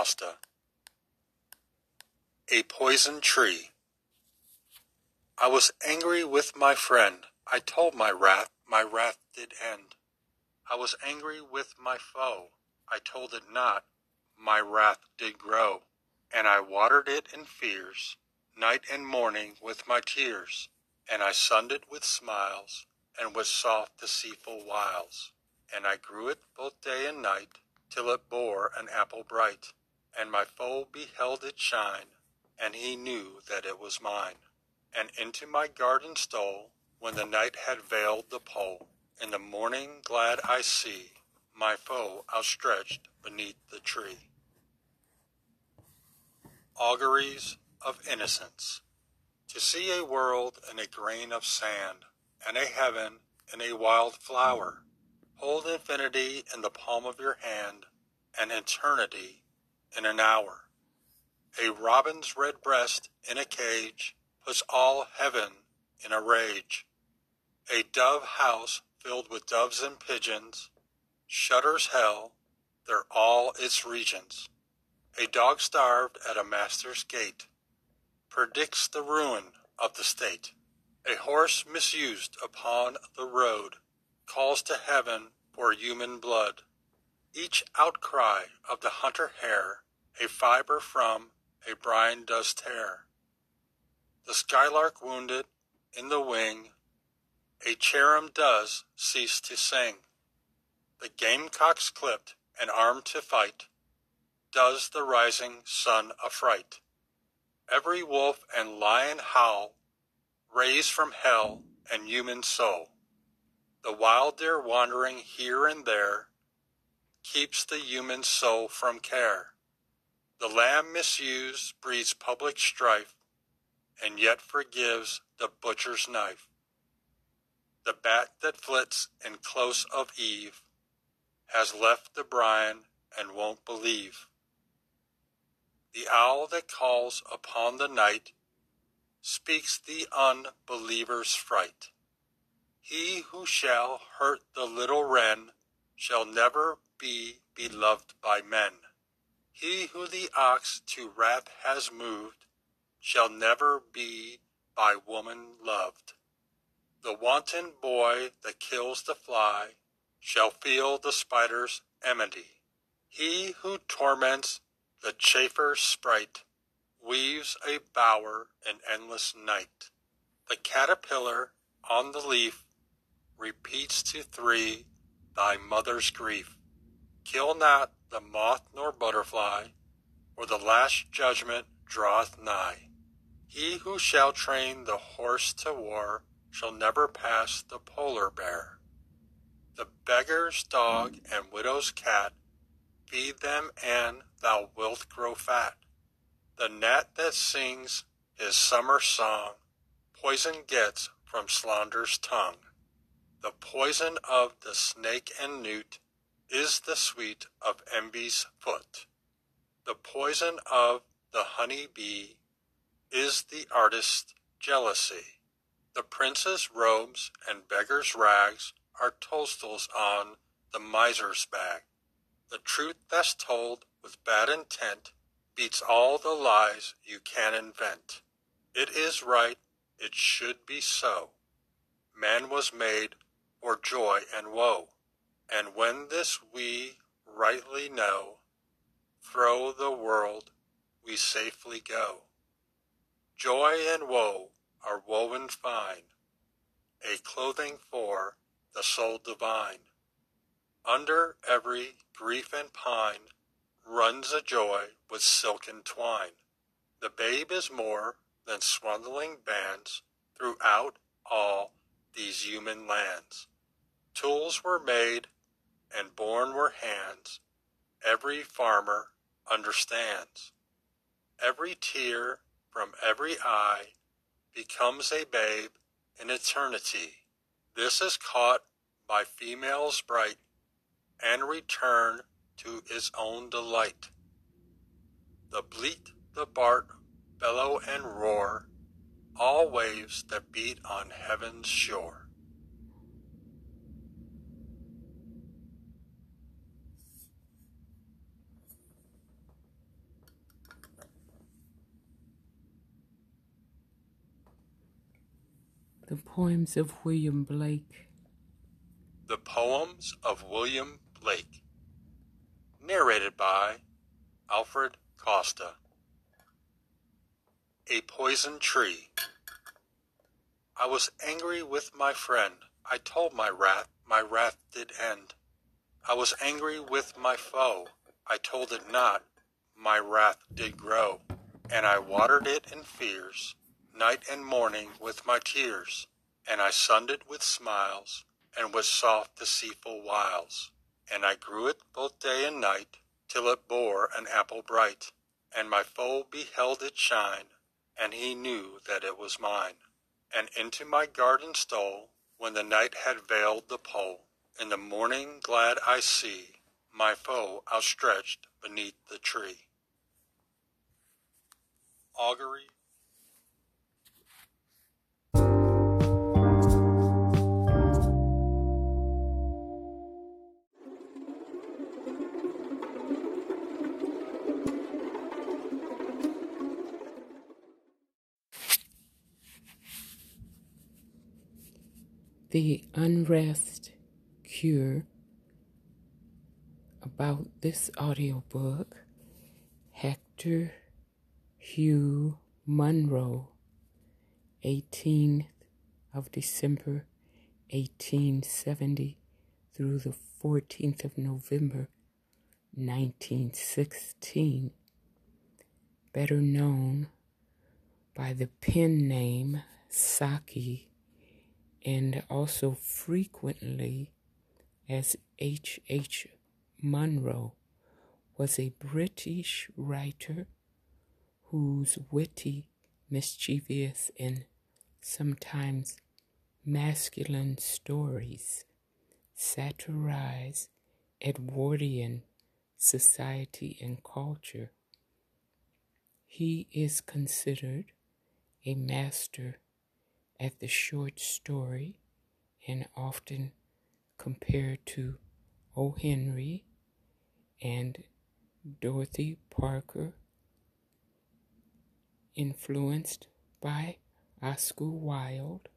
Costa A Poison Tree I was angry with my friend, I told my wrath, my wrath did end. I was angry with my foe, I told it not, my wrath did grow. And I watered it in fears, night and morning with my tears, And I sunned it with smiles, and with soft deceitful wiles. And I grew it both day and night, till it bore an apple bright, And my foe beheld it shine, and he knew that it was mine, And into my garden stole, when the night had veiled the pole. In the morning glad I see my foe outstretched beneath the tree. Auguries of Innocence To see a world in a grain of sand, and a heaven in a wild flower, hold infinity in the palm of your hand, and eternity in an hour. A robin's red breast in a cage puts all heaven in a rage. A dove house filled with doves and pigeons shudders hell, they're all its regions. A dog starved at a master's gate predicts the ruin of the state. A horse misused upon the road calls to heaven for human blood. Each outcry of the hunter hare a fiber from a brine does tear. The skylark wounded in the wing, a cherub does cease to sing. The gamecock's clipped and armed to fight, does the rising sun affright. Every wolf and lion howl, raised from hell and human soul. The wild deer wandering here and there, keeps the human soul from care. The lamb misused breeds public strife, and yet forgives the butcher's knife. The bat that flits in close of eve has left the brine and won't believe. The owl that calls upon the night speaks the unbeliever's fright. He who shall hurt the little wren shall never be beloved by men. He who the ox to wrath has moved shall never be by woman loved. The wanton boy that kills the fly shall feel the spider's enmity. He who torments the chaffer's sprite weaves a bower in endless night. The caterpillar on the leaf repeats to three thy mother's grief. Kill not the moth nor butterfly, or the last judgment draweth nigh. He who shall train the horse to war shall never pass the polar bear. The beggar's dog and widow's cat, feed them and thou wilt grow fat. The gnat that sings his summer song, poison gets from slander's tongue. The poison of the snake and newt is the sweet of envy's foot. The poison of the honey bee is the artist's jealousy. The prince's robes and beggar's rags are toadstools on the miser's back. The truth that's told with bad intent beats all the lies you can invent. It is right, it should be so. Man was made for joy and woe, and when this we rightly know, through the world we safely go. Joy and woe are woven fine, a clothing for the soul divine. Under every grief and pine runs a joy with silken twine. The babe is more than swaddling bands throughout all these human lands. Tools were made and born were hands. Every farmer understands. Every tear from every eye becomes a babe in eternity. This is caught by females bright and return to its own delight. The bleat, the bart, bellow and roar, all waves that beat on heaven's shore. The Poems of William Blake. The Poems of William Blake. Narrated by Alfred Costa. A Poison Tree. I was angry with my friend. I told my wrath, my wrath did end. I was angry with my foe. I told it not, my wrath did grow. And I watered it in fears night and morning with my tears, and I sunned it with smiles, and with soft deceitful wiles. And I grew it both day and night, till it bore an apple bright, and my foe beheld it shine, and he knew that it was mine. And into my garden stole, when the night had veiled the pole. In the morning glad I see my foe outstretched beneath the tree. Augury The unrest cure about this audiobook, Hector Hugh Munro, 18th of December 1870 through the 14th of November 1916, better known by the pen name Saki and also frequently as H. H. Munro, was a British writer whose witty, mischievous, and sometimes masculine stories satirize Edwardian society and culture. He is considered a master at the short story and often compared to O. Henry and Dorothy Parker, influenced by Oscar Wilde,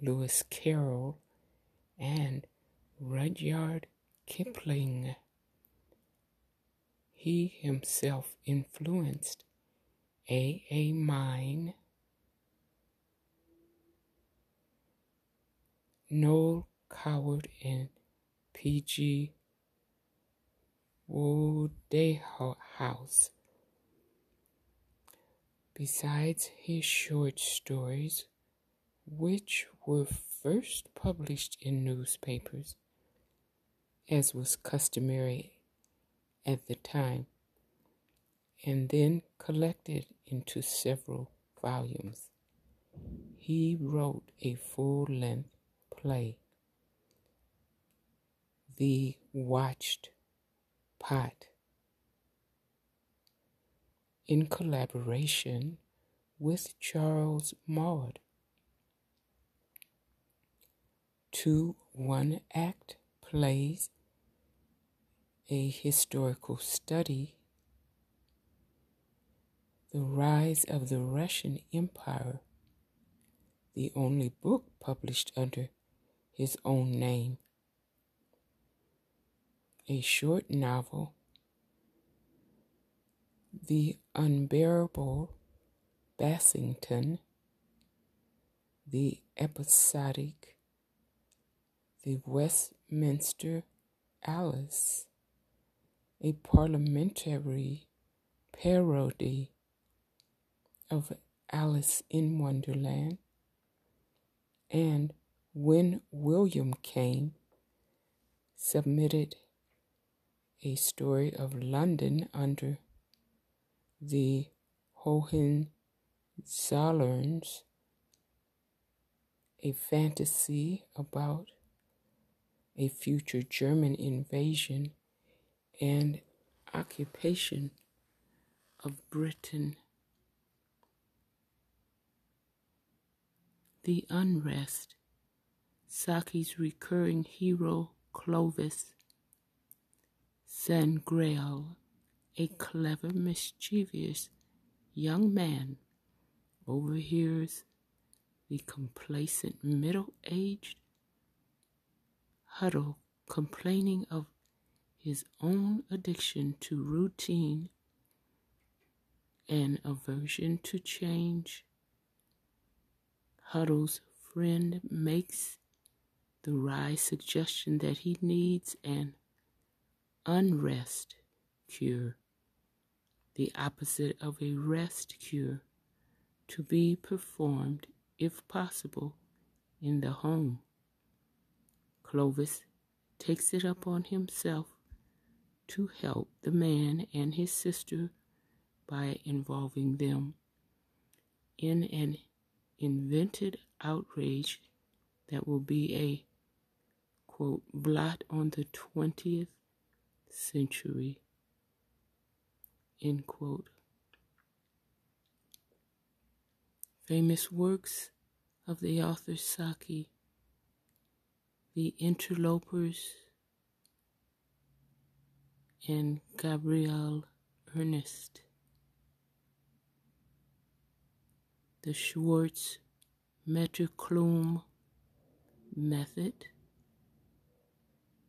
Lewis Carroll, and Rudyard Kipling. He himself influenced A. A. Milne Noel Coward and P.G. Wodehouse. Besides his short stories, which were first published in newspapers, as was customary at the time, and then collected into several volumes, he wrote a full length play. The Watched Pot in collaboration with Charles Maude. Two one act plays, a historical study, The Rise of the Russian Empire, the only book published under his own name. A short novel, The Unbearable Bassington, the episodic The Westminster Alice, a parliamentary parody of Alice in Wonderland, and when William came, submitted a story of London under the Hohenzollerns, a fantasy about a future German invasion and occupation of Britain. The unrest Saki's recurring hero Clovis. Sangrail, a clever, mischievous young man, overhears the complacent middle aged Huddle complaining of his own addiction to routine and aversion to change. Huddle's friend makes the wry suggestion that he needs an unrest cure, the opposite of a rest cure, to be performed, if possible, in the home. Clovis takes it upon himself to help the man and his sister by involving them in an invented outrage that will be a quote blot on the 20th century end quote. Famous works of the author Saki the interlopers and Gabrielle Ernest. The Schwartz Metterklume method,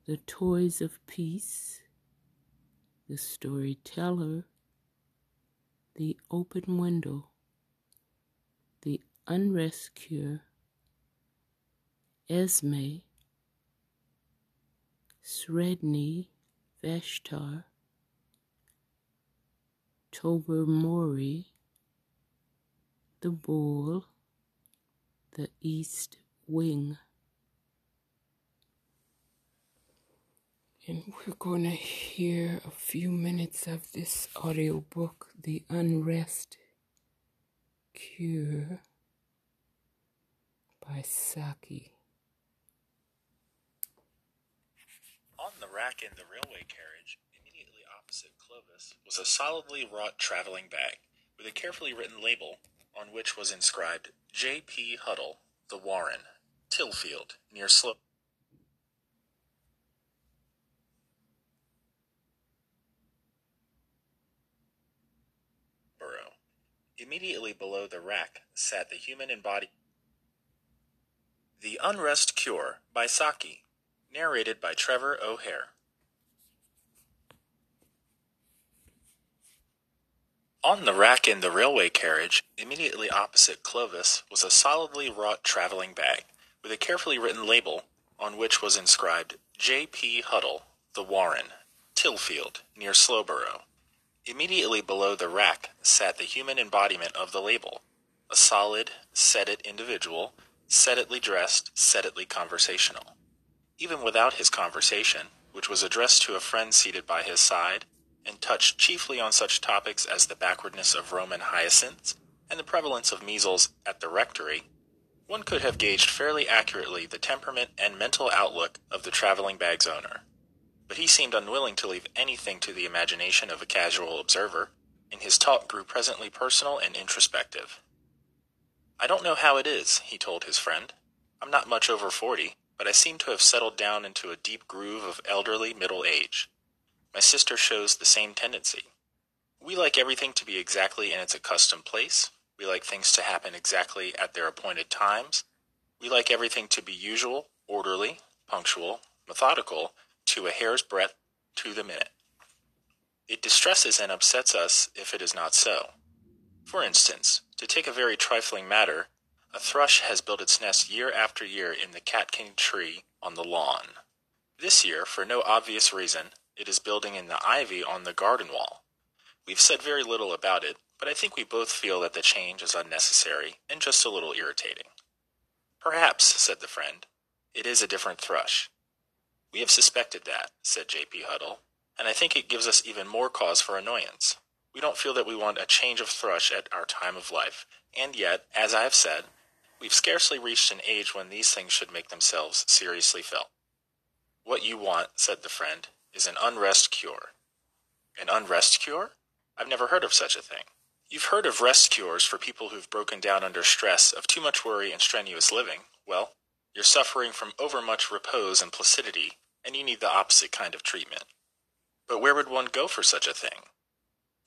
the toys of peace, the storyteller, the open window, the unrest cure, Esme, Sredni Vashtar, Tobermory, the bull, the east wing. And we're going to hear a few minutes of this audiobook, The Unrest Cure by Saki. On the rack in the railway carriage, immediately opposite Clovis, was a solidly wrought traveling bag with a carefully written label on which was inscribed J. P. Huddle, The Warren, Tilfield, near Slope. Immediately below the rack sat the human embodiment. The Unrest Cure by Saki, narrated by Trevor O'Hare. On the rack in the railway carriage, immediately opposite Clovis, was a solidly wrought traveling bag, with a carefully written label, on which was inscribed J. P. Huddle, The Warren, Tilfield, near Slowborough. Immediately below the rack sat the human embodiment of the label, a solid, set-it individual, set-itly dressed, set-itly conversational. Even without his conversation, which was addressed to a friend seated by his side, and touched chiefly on such topics as the backwardness of Roman hyacinths and the prevalence of measles at the rectory, one could have gauged fairly accurately the temperament and mental outlook of the traveling bag's owner. But he seemed unwilling to leave anything to the imagination of a casual observer, and his talk grew presently personal and introspective. I don't know how it is, he told his friend. I'm not much over forty, but I seem to have settled down into a deep groove of elderly middle age. My sister shows the same tendency. We like everything to be exactly in its accustomed place. We like things to happen exactly at their appointed times. We like everything to be usual, orderly, punctual, methodical, to a hair's breadth, to the minute. It distresses and upsets us if it is not so. For instance, to take a very trifling matter, a thrush has built its nest year after year in the catkin tree on the lawn. This year, for no obvious reason, it is building in the ivy on the garden wall. We've said very little about it, but I think we both feel that the change is unnecessary and just a little irritating. Perhaps, said the friend, it is a different thrush. We have suspected that, said J.P. Huddle, and I think it gives us even more cause for annoyance. We don't feel that we want a change of thrush at our time of life, and yet, as I have said, we've scarcely reached an age when these things should make themselves seriously felt. What you want, said the friend, is an unrest cure. An unrest cure? I've never heard of such a thing. You've heard of rest cures for people who've broken down under stress of too much worry and strenuous living. Well, you're suffering from overmuch repose and placidity, and you need the opposite kind of treatment. But where would one go for such a thing?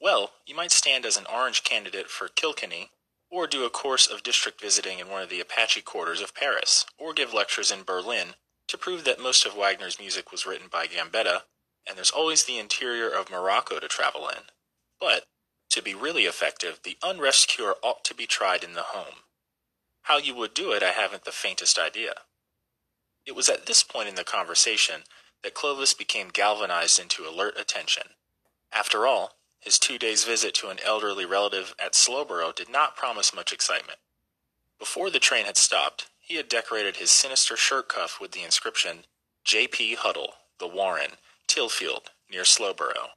Well, you might stand as an orange candidate for Kilkenny, or do a course of district visiting in one of the Apache quarters of Paris, or give lectures in Berlin to prove that most of Wagner's music was written by Gambetta, and there's always the interior of Morocco to travel in. But, to be really effective, the unrest cure ought to be tried in the home. How you would do it, I haven't the faintest idea. It was at this point in the conversation that Clovis became galvanized into alert attention. After all, his two days' visit to an elderly relative at Slowborough did not promise much excitement. Before the train had stopped, he had decorated his sinister shirt cuff with the inscription, J.P. Huddle, The Warren, Tilfield, near Slowborough.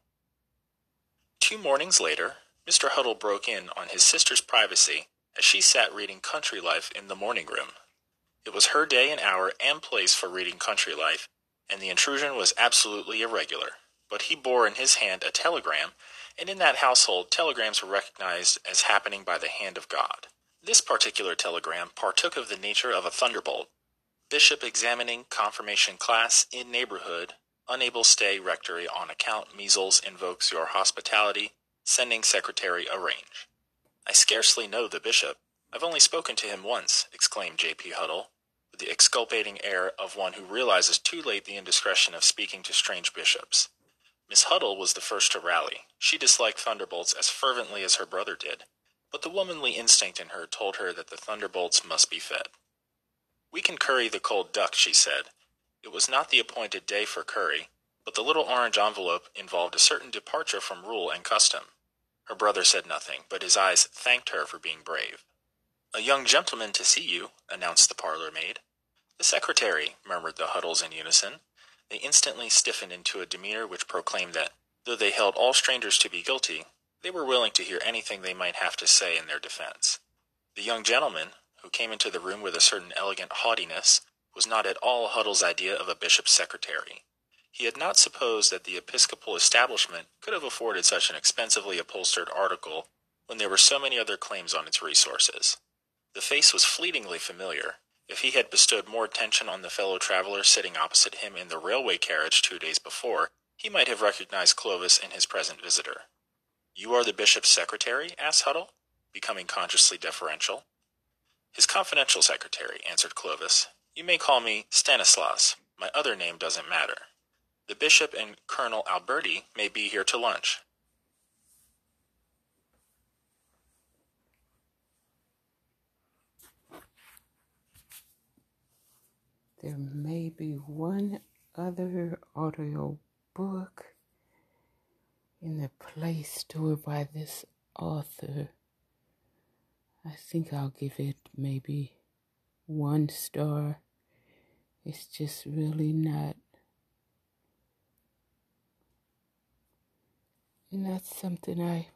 Two mornings later, Mr. Huddle broke in on his sister's privacy as she sat reading Country Life in the morning room. It was her day and hour and place for reading Country Life, and the intrusion was absolutely irregular. But he bore in his hand a telegram and in that household telegrams were recognized as happening by the hand of God. This particular telegram partook of the nature of a thunderbolt. Bishop examining confirmation class in neighborhood, unable stay rectory on account measles invokes your hospitality, sending secretary arrange. I scarcely know the bishop. I've only spoken to him once, exclaimed J.P. Huddle, with the exculpating air of one who realizes too late the indiscretion of speaking to strange bishops. Miss Huddle was the first to rally. She disliked thunderbolts as fervently as her brother did, but the womanly instinct in her told her that the thunderbolts must be fed. We can curry the cold duck, she said. It was not the appointed day for curry, but the little orange envelope involved a certain departure from rule and custom. Her brother said nothing, but his eyes thanked her for being brave. A young gentleman to see you, announced the parlor maid. The secretary, murmured the Huddles in unison. They instantly stiffened into a demeanor which proclaimed that, though they held all strangers to be guilty, they were willing to hear anything they might have to say in their defense. The young gentleman, who came into the room with a certain elegant haughtiness, was not at all Huddle's idea of a bishop's secretary. He had not supposed that the episcopal establishment could have afforded such an expensively upholstered article when there were so many other claims on its resources. The face was fleetingly familiar, if he had bestowed more attention on the fellow traveler sitting opposite him in the railway carriage two days before, he might have recognized Clovis in his present visitor. You are the bishop's secretary? asked Huddle, becoming consciously deferential. His confidential secretary, answered Clovis. You may call me Stanislaus. My other name doesn't matter. The bishop and Colonel Alberti may be here to lunch. There may be one other audio book in the Play Store by this author. I think I'll give it maybe one star. It's just really not. Not something I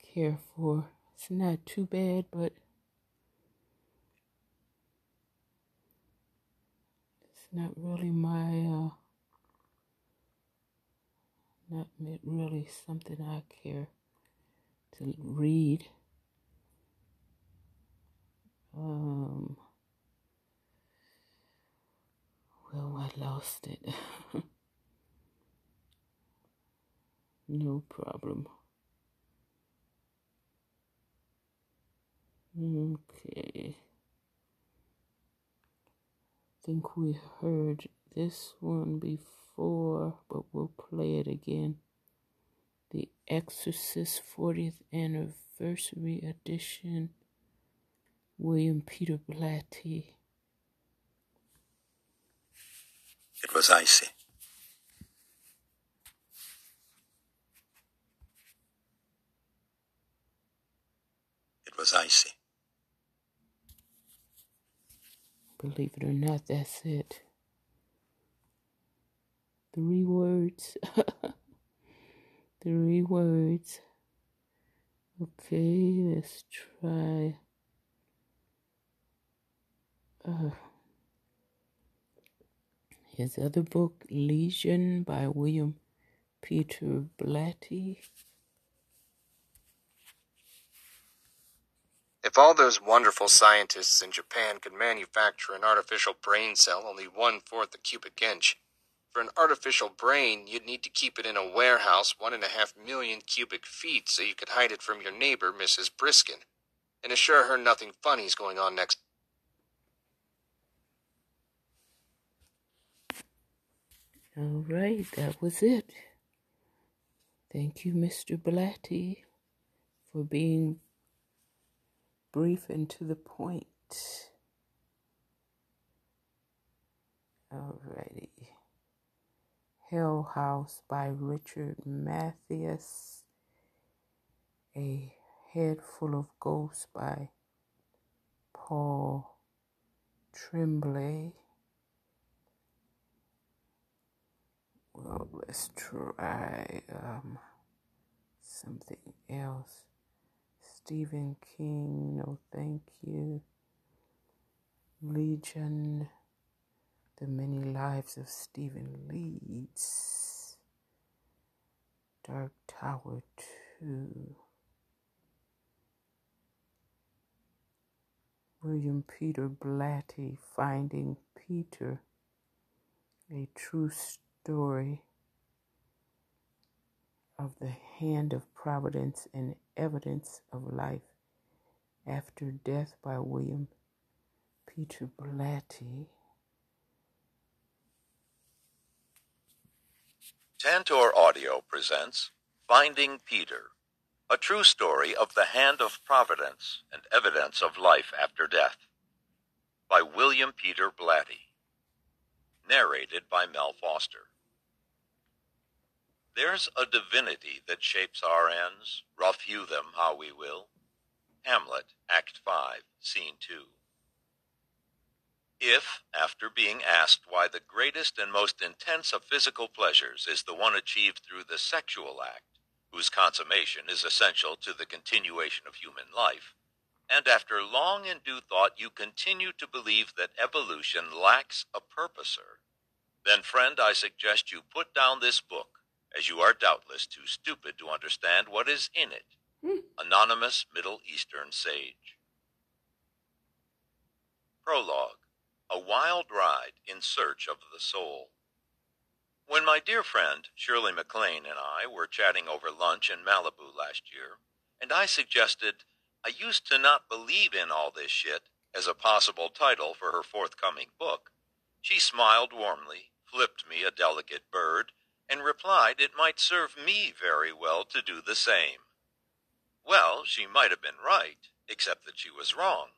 care for. It's not too bad, but it's not really my, uh, not really something I care to read. Um, well, I lost it. no problem. Okay think we heard this one before, but we'll play it again. The Exorcist 40th Anniversary Edition, William Peter Blatty. It was icy. It was icy. Believe it or not, that's it. Three words. Three words. Okay, let's try. Uh, his other book, Legion by William Peter Blatty. If all those wonderful scientists in Japan could manufacture an artificial brain cell only one fourth a cubic inch, for an artificial brain, you'd need to keep it in a warehouse one and a half million cubic feet so you could hide it from your neighbor, Mrs. Briskin. and assure her nothing funny is going on next. All right, that was it. Thank you, Mr. Blatty, for being brief and to the point. Alrighty. Hell House by Richard Matheson. A Head Full of Ghosts by Paul Tremblay. Well, let's try um, something else. Stephen King, no thank you. Legion, The Many Lives of Stephen Leeds. Dark Tower 2. William Peter Blatty, Finding Peter, a true story of the hand of providence and evidence of life after death by William Peter Blatty. Tantor Audio presents Finding Peter, a true story of the hand of providence and evidence of life after death, by William Peter Blatty. Narrated by Mel Foster. There's a divinity that shapes our ends, rough hew them how we will. Hamlet, Act 5, Scene 2. If, after being asked why the greatest and most intense of physical pleasures is the one achieved through the sexual act, whose consummation is essential to the continuation of human life, and after long and due thought you continue to believe that evolution lacks a purposer, then, friend, I suggest you put down this book, as you are doubtless too stupid to understand what is in it. Hmm. Anonymous Middle Eastern Sage. Prologue A Wild Ride in Search of the Soul. When my dear friend Shirley MacLaine and I were chatting over lunch in Malibu last year, and I suggested I used to not believe in all this shit as a possible title for her forthcoming book, she smiled warmly, flipped me a delicate bird, and replied it might serve me very well to do the same. Well, she might have been right, except that she was wrong,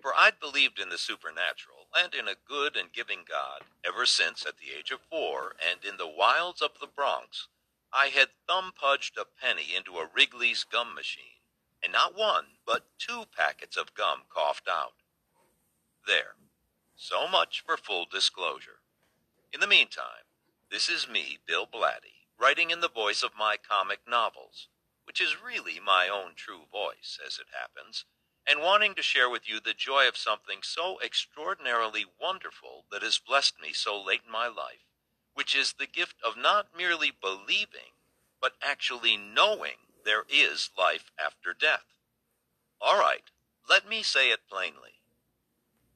for I'd believed in the supernatural and in a good and giving God ever since, at the age of four, and in the wilds of the Bronx, I had thumb pudged a penny into a Wrigley's gum machine, and not one, but two packets of gum coughed out. There. So much for full disclosure. In the meantime, this is me, Bill Blatty, writing in the voice of my comic novels, which is really my own true voice, as it happens, and wanting to share with you the joy of something so extraordinarily wonderful that has blessed me so late in my life, which is the gift of not merely believing, but actually knowing there is life after death. All right, let me say it plainly.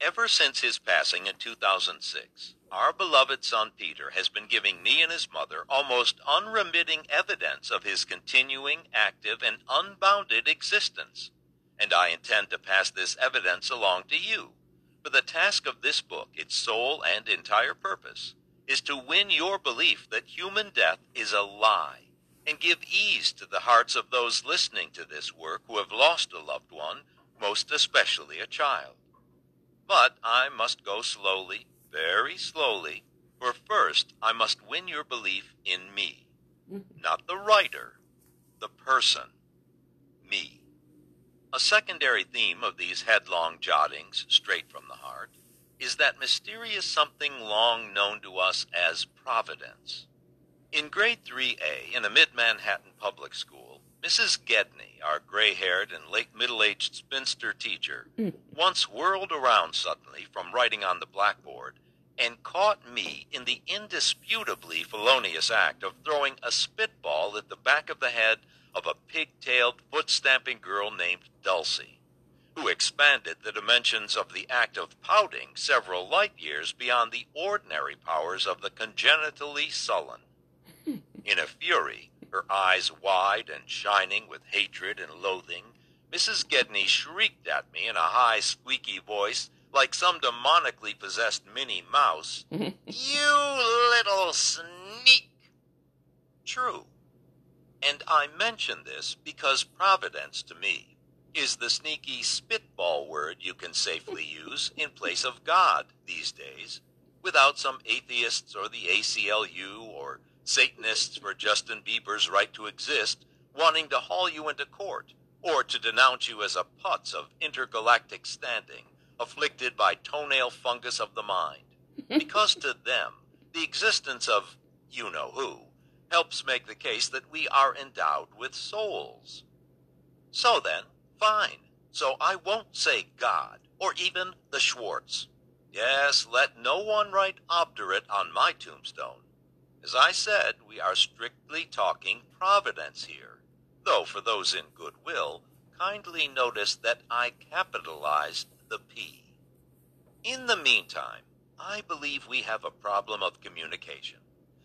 Ever since his passing in 2006, our beloved son Peter has been giving me and his mother almost unremitting evidence of his continuing, active, and unbounded existence. And I intend to pass this evidence along to you. For the task of this book, its sole and entire purpose, is to win your belief that human death is a lie, and give ease to the hearts of those listening to this work who have lost a loved one, most especially a child. But I must go slowly, very slowly, for first I must win your belief in me. Mm-hmm. Not the writer, the person, me. A secondary theme of these headlong jottings, straight from the heart, is that mysterious something long known to us as providence. In grade 3A in a mid Manhattan public school, Mrs. Gedney, our gray haired and late middle aged spinster teacher, hmm. once whirled around suddenly from writing on the blackboard and caught me in the indisputably felonious act of throwing a spitball at the back of the head of a pig-tailed, foot-stamping girl named Dulcie, who expanded the dimensions of the act of pouting several light years beyond the ordinary powers of the congenitally sullen. In a fury, her eyes wide and shining with hatred and loathing, Mrs. Gedney shrieked at me in a high, squeaky voice, like some demonically possessed Minnie Mouse. you little sneak! True. And I mention this because Providence, to me, is the sneaky spitball word you can safely use in place of God these days, without some atheists or the ACLU or Satanists for Justin Bieber's right to exist wanting to haul you into court or to denounce you as a putz of intergalactic standing, afflicted by toenail fungus of the mind. Because to them, the existence of you know who helps make the case that we are endowed with souls. So then, fine. So I won't say God, or even the Schwartz. Yes, let no one write obdurate on my tombstone. As I said, we are strictly talking providence here, though for those in goodwill, kindly notice that I capitalized the P. In the meantime, I believe we have a problem of communication,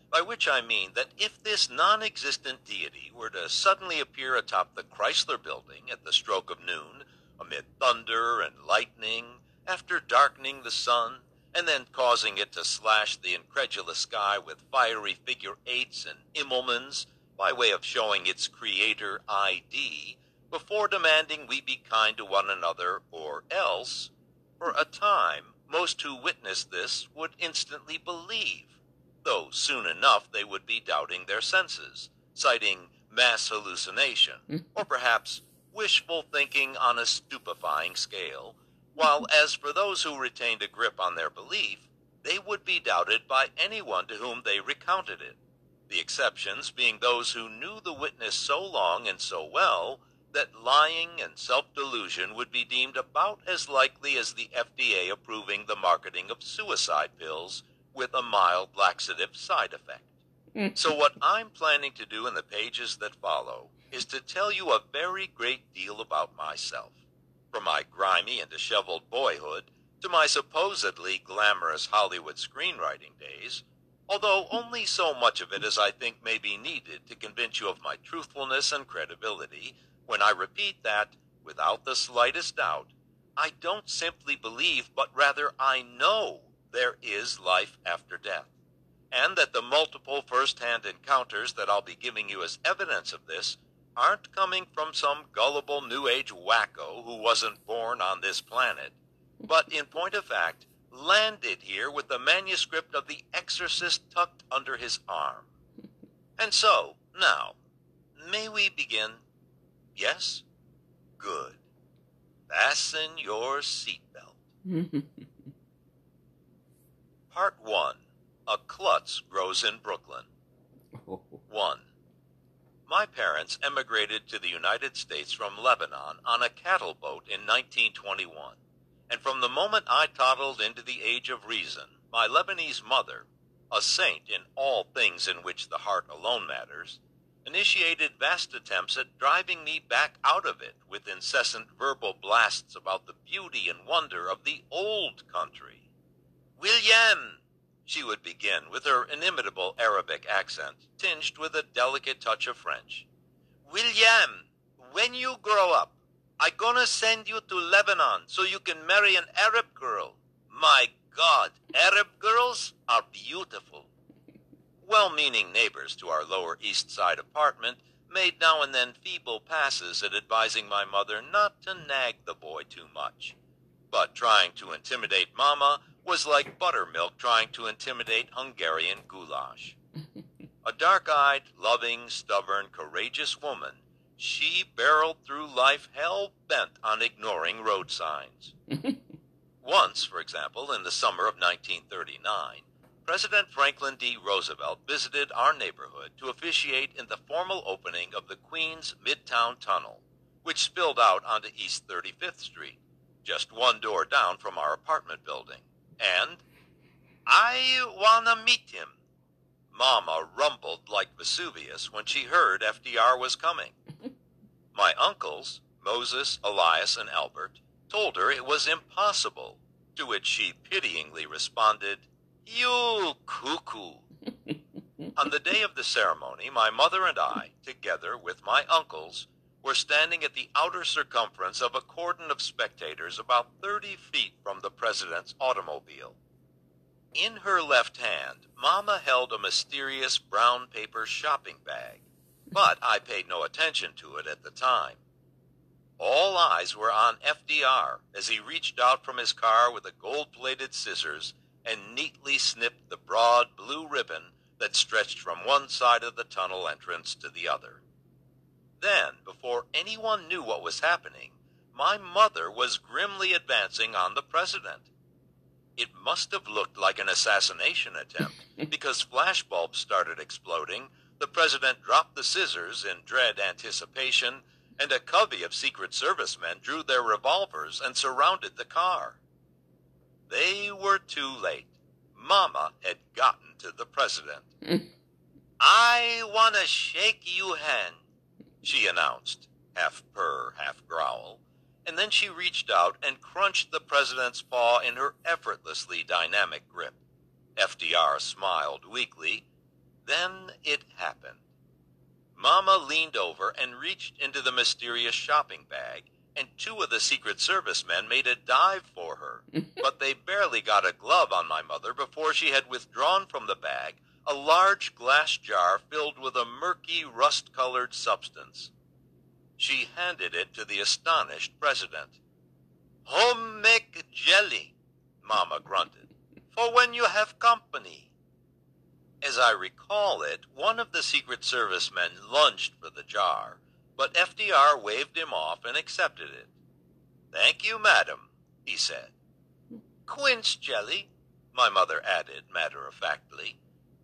by which I mean that if this non existent deity were to suddenly appear atop the Chrysler building at the stroke of noon, amid thunder and lightning, after darkening the sun, and then causing it to slash the incredulous sky with fiery figure eights and immelmanns by way of showing its creator ID, before demanding we be kind to one another, or else, for a time, most who witnessed this would instantly believe, though soon enough they would be doubting their senses, citing mass hallucination, hmm. or perhaps wishful thinking on a stupefying scale, while as for those who retained a grip on their belief, they would be doubted by anyone to whom they recounted it, the exceptions being those who knew the witness so long and so well that lying and self-delusion would be deemed about as likely as the FDA approving the marketing of suicide pills with a mild laxative side effect. Mm. so what I'm planning to do in the pages that follow is to tell you a very great deal about myself, from my grimy and disheveled boyhood to my supposedly glamorous Hollywood screenwriting days, although only so much of it as I think may be needed to convince you of my truthfulness and credibility when I repeat that, without the slightest doubt, I don't simply believe, but rather I know there is life after death, and that the multiple first-hand encounters that I'll be giving you as evidence of this aren't coming from some gullible New Age wacko who wasn't born on this planet, but in point of fact, landed here with the manuscript of The Exorcist tucked under his arm. And so, now, may we begin? Yes? Good. Fasten your seatbelt. Part 1 A Klutz Grows in Brooklyn. 1. My parents emigrated to the United States from Lebanon on a cattle boat in 1921, and from the moment I toddled into the age of reason, my Lebanese mother, a saint in all things in which the heart alone matters, initiated vast attempts at driving me back out of it with incessant verbal blasts about the beauty and wonder of the old country. William, she would begin with her inimitable Arabic accent, tinged with a delicate touch of French. William, when you grow up, I gonna send you to Lebanon so you can marry an Arab girl. My God, Arab girls are beautiful. Well-meaning neighbors to our Lower East Side apartment made now and then feeble passes at advising my mother not to nag the boy too much. But trying to intimidate Mama was like buttermilk trying to intimidate Hungarian goulash. A dark-eyed, loving, stubborn, courageous woman, she barreled through life hell-bent on ignoring road signs. Once, for example, in the summer of 1939, President Franklin D. Roosevelt visited our neighborhood to officiate in the formal opening of the Queens Midtown Tunnel, which spilled out onto East 35th Street, just one door down from our apartment building. And I wanna meet him. Mama rumbled like Vesuvius when she heard FDR was coming. My uncles, Moses, Elias, and Albert, told her it was impossible, to which she pityingly responded, You cuckoo. On the day of the ceremony, my mother and I, together with my uncles, were standing at the outer circumference of a cordon of spectators about 30 feet from the president's automobile. In her left hand, Mama held a mysterious brown paper shopping bag, but I paid no attention to it at the time. All eyes were on FDR as he reached out from his car with a gold plated scissors and neatly snipped the broad blue ribbon that stretched from one side of the tunnel entrance to the other. Then, before anyone knew what was happening, my mother was grimly advancing on the president. It must have looked like an assassination attempt because flashbulbs started exploding, the president dropped the scissors in dread anticipation, and a covey of Secret Service men drew their revolvers and surrounded the car. They were too late. Mama had gotten to the president. I want to shake you hand, she announced, half purr, half growl, and then she reached out and crunched the president's paw in her effortlessly dynamic grip. FDR smiled weakly. Then it happened. Mama leaned over and reached into the mysterious shopping bag, and two of the Secret Service men made a dive for her. but they barely got a glove on my mother before she had withdrawn from the bag a large glass jar filled with a murky, rust colored substance. She handed it to the astonished president. Home make jelly, Mama grunted, for when you have company. As I recall it, one of the Secret Service men lunged for the jar, but FDR waved him off and accepted it. Thank you, madam, he said. Quince jelly, my mother added matter of factly.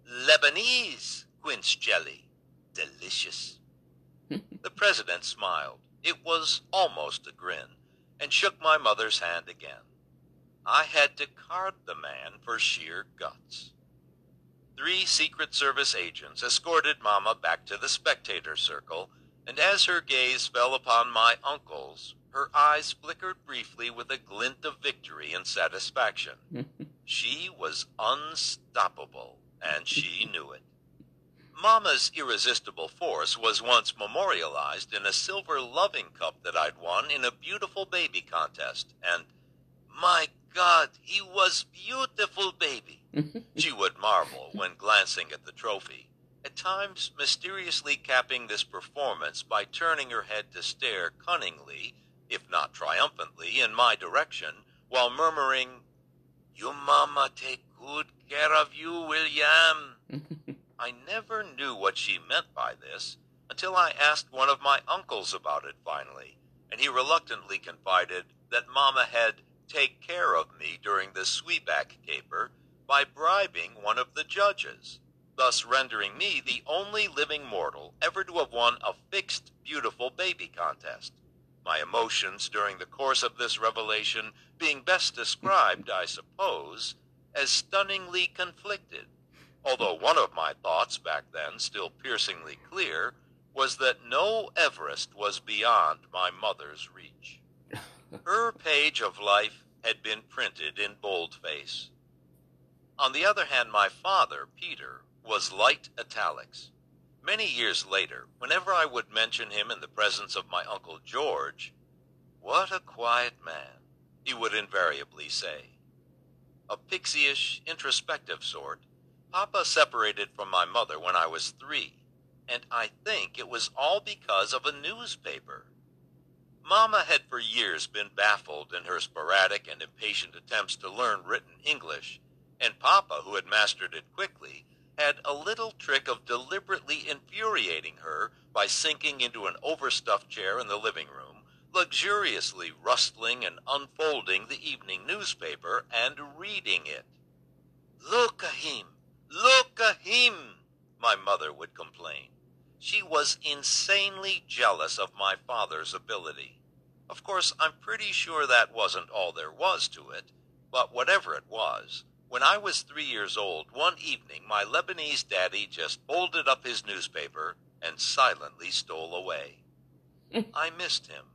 Lebanese quince jelly. Delicious. the president smiled. It was almost a grin, and shook my mother's hand again. I had to card the man for sheer guts. Three Secret Service agents escorted Mama back to the spectator circle, and as her gaze fell upon my uncles, her eyes flickered briefly with a glint of victory and satisfaction. she was unstoppable and she knew it. Mama's irresistible force was once memorialized in a silver loving cup that I'd won in a beautiful baby contest, and my God, he was beautiful baby. she would marvel when glancing at the trophy, at times mysteriously capping this performance by turning her head to stare cunningly, if not triumphantly, in my direction, while murmuring, You mama take good care of you, William. I never knew what she meant by this until I asked one of my uncles about it finally, and he reluctantly confided that Mama had take care of me during the Sweeback caper by bribing one of the judges, thus rendering me the only living mortal ever to have won a fixed beautiful baby contest. My emotions during the course of this revelation being best described, I suppose, as stunningly conflicted, although one of my thoughts back then, still piercingly clear, was that no Everest was beyond my mother's reach. Her page of life had been printed in boldface. On the other hand, my father, Peter, was light italics. Many years later, whenever I would mention him in the presence of my Uncle George, what a quiet man, he would invariably say a pixie-ish, introspective sort, Papa separated from my mother when I was three, and I think it was all because of a newspaper. Mama had for years been baffled in her sporadic and impatient attempts to learn written English, and Papa, who had mastered it quickly, had a little trick of deliberately infuriating her by sinking into an overstuffed chair in the living room luxuriously rustling and unfolding the evening newspaper and reading it. Look a him! Look a him! My mother would complain. She was insanely jealous of my father's ability. Of course, I'm pretty sure that wasn't all there was to it, but whatever it was, when I was three years old, one evening my Lebanese daddy just folded up his newspaper and silently stole away. I missed him.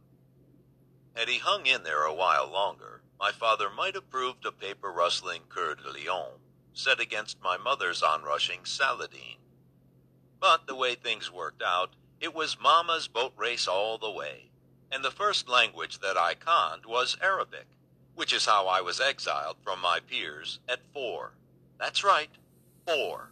Had he hung in there a while longer, my father might have proved a paper rustling Coeur de Lion set against my mother's onrushing Saladin. But the way things worked out, it was Mama's boat race all the way, and the first language that I conned was Arabic, which is how I was exiled from my peers at four. That's right, four.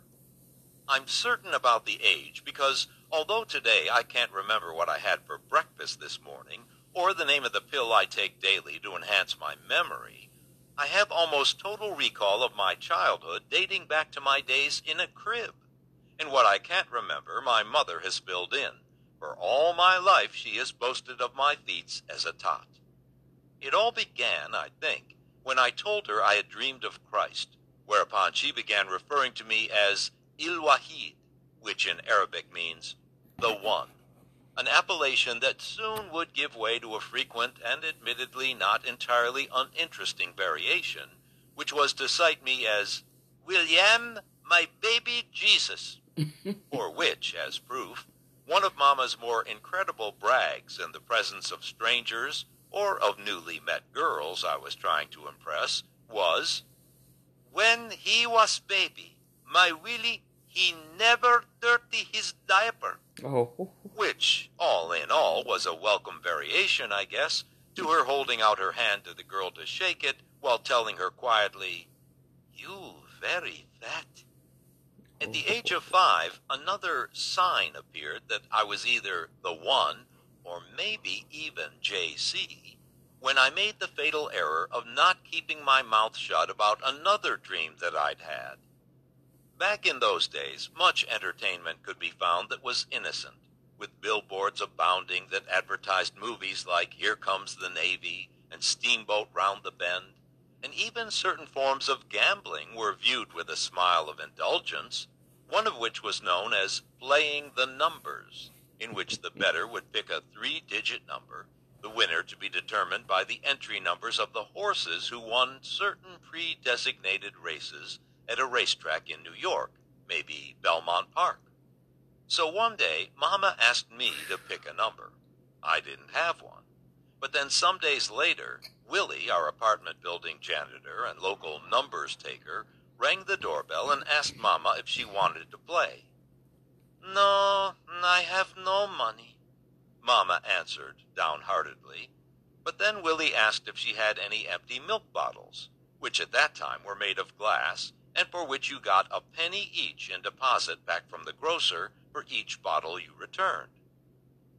I'm certain about the age because although today I can't remember what I had for breakfast this morning or the name of the pill I take daily to enhance my memory, I have almost total recall of my childhood dating back to my days in a crib. And what I can't remember, my mother has filled in. For all my life she has boasted of my feats as a tot. It all began, I think, when I told her I had dreamed of Christ, whereupon she began referring to me as Il Wahid, which in Arabic means the One, an appellation that soon would give way to a frequent and admittedly not entirely uninteresting variation, which was to cite me as William, my baby Jesus, for which, as proof, one of Mama's more incredible brags in the presence of strangers or of newly met girls I was trying to impress was, When he was baby, my Willie, he never dirty his diaper. Oh. Which, all in all, was a welcome variation, I guess, to her holding out her hand to the girl to shake it while telling her quietly, You very fat. At the oh. age of five, another sign appeared that I was either the one or maybe even JC when I made the fatal error of not keeping my mouth shut about another dream that I'd had. Back in those days, much entertainment could be found that was innocent, with billboards abounding that advertised movies like Here Comes the Navy and Steamboat Round the Bend, and even certain forms of gambling were viewed with a smile of indulgence, one of which was known as playing the numbers, in which the bettor would pick a three-digit number, the winner to be determined by the entry numbers of the horses who won certain pre-designated races at a racetrack in New York, maybe Belmont Park. So one day, Mama asked me to pick a number. I didn't have one. But then some days later, Willie, our apartment building janitor and local numbers taker, rang the doorbell and asked Mama if she wanted to play. No, I have no money, Mama answered downheartedly. But then Willie asked if she had any empty milk bottles, which at that time were made of glass, and for which you got a penny each in deposit back from the grocer for each bottle you returned.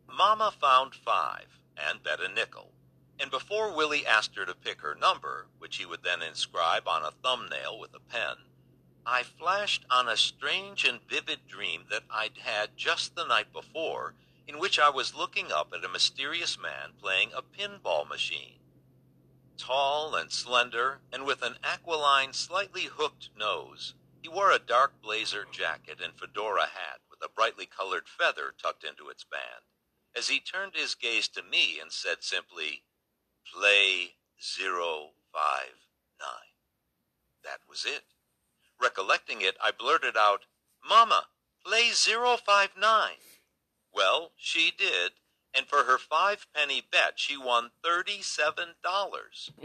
Mama found five and bet a nickel, and before Willie asked her to pick her number, which he would then inscribe on a thumbnail with a pen, I flashed on a strange and vivid dream that I'd had just the night before, in which I was looking up at a mysterious man playing a pinball machine. Tall and slender, and with an aquiline, slightly hooked nose, he wore a dark blazer jacket and fedora hat with a brightly colored feather tucked into its band, as he turned his gaze to me and said simply, Play zero five nine. That was it. Recollecting it, I blurted out, Mama, play zero five nine. Well, she did, and for her five penny bet she won $37,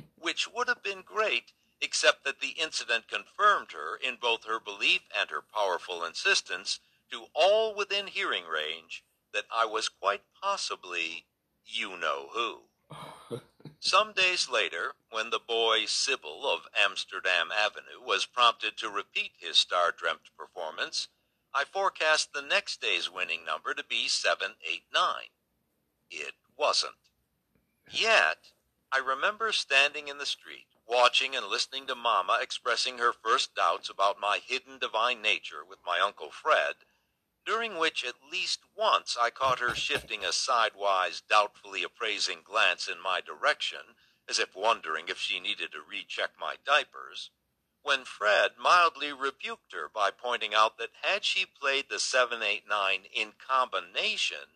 which would have been great, except that the incident confirmed her in both her belief and her powerful insistence to all within hearing range that I was quite possibly you know who. Some days later, when the boy Sybil of Amsterdam Avenue was prompted to repeat his star dreamt performance, I forecast the next day's winning number to be 789. It wasn't. Yet, I remember standing in the street, watching and listening to Mama expressing her first doubts about my hidden divine nature with my Uncle Fred, during which at least once I caught her shifting a sidewise, doubtfully appraising glance in my direction, as if wondering if she needed to recheck my diapers, when Fred mildly rebuked her by pointing out that had she played the 789 in combination,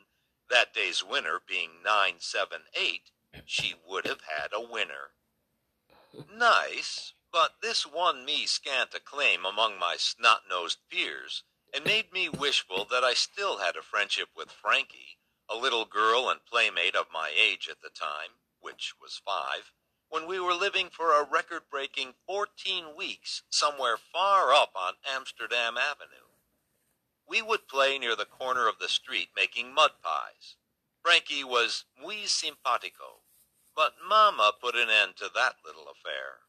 that day's winner being 978, she would have had a winner. Nice, but this won me scant acclaim among my snot-nosed peers, and made me wishful that I still had a friendship with Frankie, a little girl and playmate of my age at the time, which was five, when we were living for a record-breaking 14 weeks somewhere far up on Amsterdam Avenue. We would play near the corner of the street making mud pies. Frankie was muy simpatico, but Mama put an end to that little affair.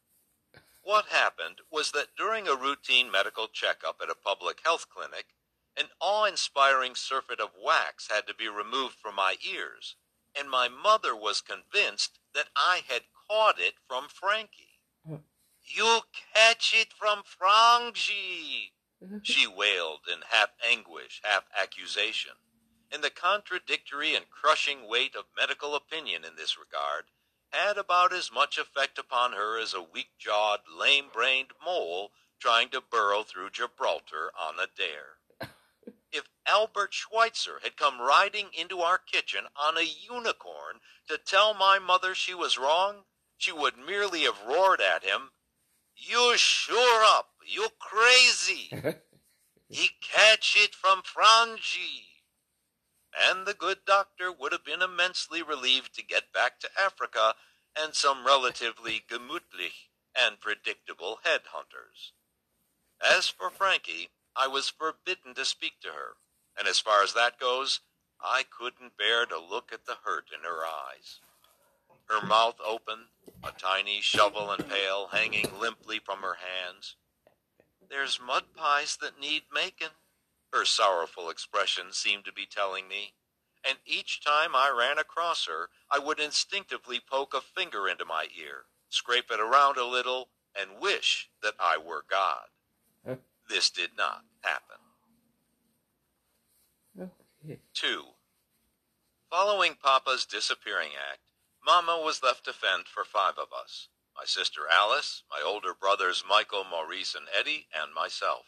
What happened was that during a routine medical checkup at a public health clinic, an awe-inspiring surfeit of wax had to be removed from my ears, and my mother was convinced that I had caught it from Frankie. You catch it from Frangie, Mm-hmm. she wailed in half anguish, half accusation. And the contradictory and crushing weight of medical opinion in this regard had about as much effect upon her as a weak-jawed, lame-brained mole trying to burrow through Gibraltar on a dare. If Albert Schweitzer had come riding into our kitchen on a unicorn to tell my mother she was wrong, she would merely have roared at him, You sure up, you crazy. he catch it from Frangie. And the good doctor would have been immensely relieved to get back to Africa and some relatively gemütlich and predictable headhunters. As for Frankie, I was forbidden to speak to her, and as far as that goes, I couldn't bear to look at the hurt in her eyes. Her mouth open, a tiny shovel and pail hanging limply from her hands. There's mud pies that need making, her sorrowful expression seemed to be telling me, and each time I ran across her, I would instinctively poke a finger into my ear, scrape it around a little, and wish that I were God. This did not happen. Okay. 2. Following Papa's disappearing act, Mama was left to fend for five of us my sister Alice, my older brothers Michael, Maurice, and Eddie, and myself.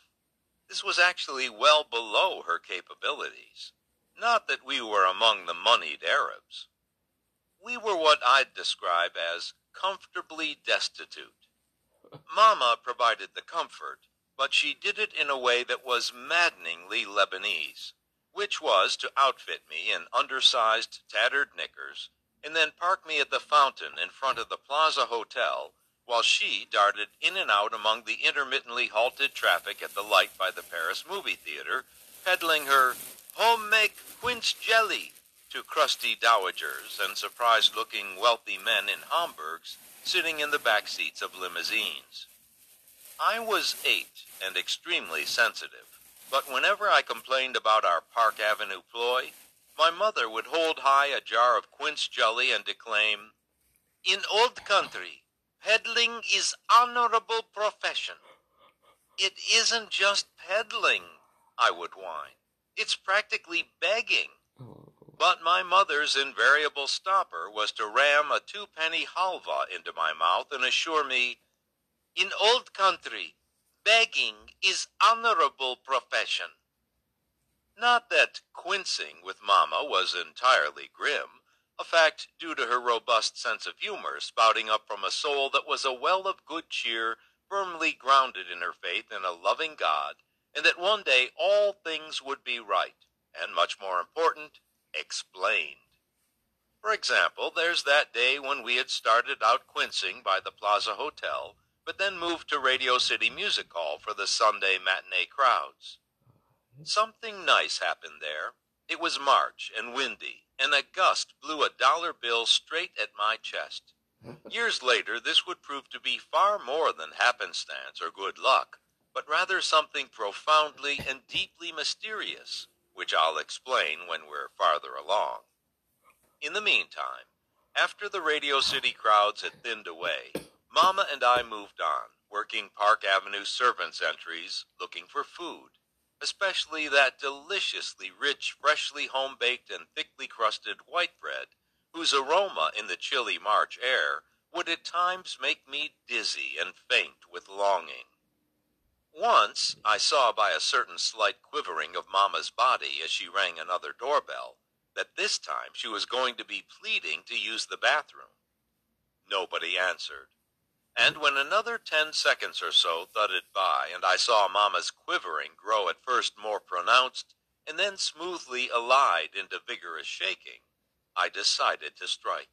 This was actually well below her capabilities. Not that we were among the moneyed Arabs. We were what I'd describe as comfortably destitute. Mama provided the comfort, but she did it in a way that was maddeningly Lebanese, which was to outfit me in undersized, tattered knickers, and then park me at the fountain in front of the Plaza Hotel while she darted in and out among the intermittently halted traffic at the light by the Paris movie theater, peddling her home-make quince jelly to crusty dowagers and surprised-looking wealthy men in Homburgs sitting in the back seats of limousines. I was eight and extremely sensitive, but whenever I complained about our Park Avenue ploy, my mother would hold high a jar of quince jelly and declaim, In old country, peddling is honorable profession. It isn't just peddling, I would whine. It's practically begging. But my mother's invariable stopper was to ram a two-penny halva into my mouth and assure me, In old country, begging is honorable profession. Not that quincing with Mamma was entirely grim, a fact due to her robust sense of humor spouting up from a soul that was a well of good cheer firmly grounded in her faith in a loving God, and that one day all things would be right, and much more important, explained. For example, there's that day when we had started out quincing by the Plaza Hotel, but then moved to Radio City Music Hall for the Sunday matinee crowds. Something nice happened there. It was March and windy, and a gust blew a dollar bill straight at my chest. Years later, this would prove to be far more than happenstance or good luck, but rather something profoundly and deeply mysterious, which I'll explain when we're farther along. In the meantime, after the Radio City crowds had thinned away, Mama and I moved on, working Park Avenue servants' entries, looking for food especially that deliciously rich, freshly home-baked and thickly crusted white bread, whose aroma in the chilly March air would at times make me dizzy and faint with longing. Once I saw by a certain slight quivering of Mamma's body as she rang another doorbell that this time she was going to be pleading to use the bathroom. Nobody answered. And when another ten seconds or so thudded by, and I saw Mamma's quivering grow at first more pronounced, and then smoothly allied into vigorous shaking, I decided to strike,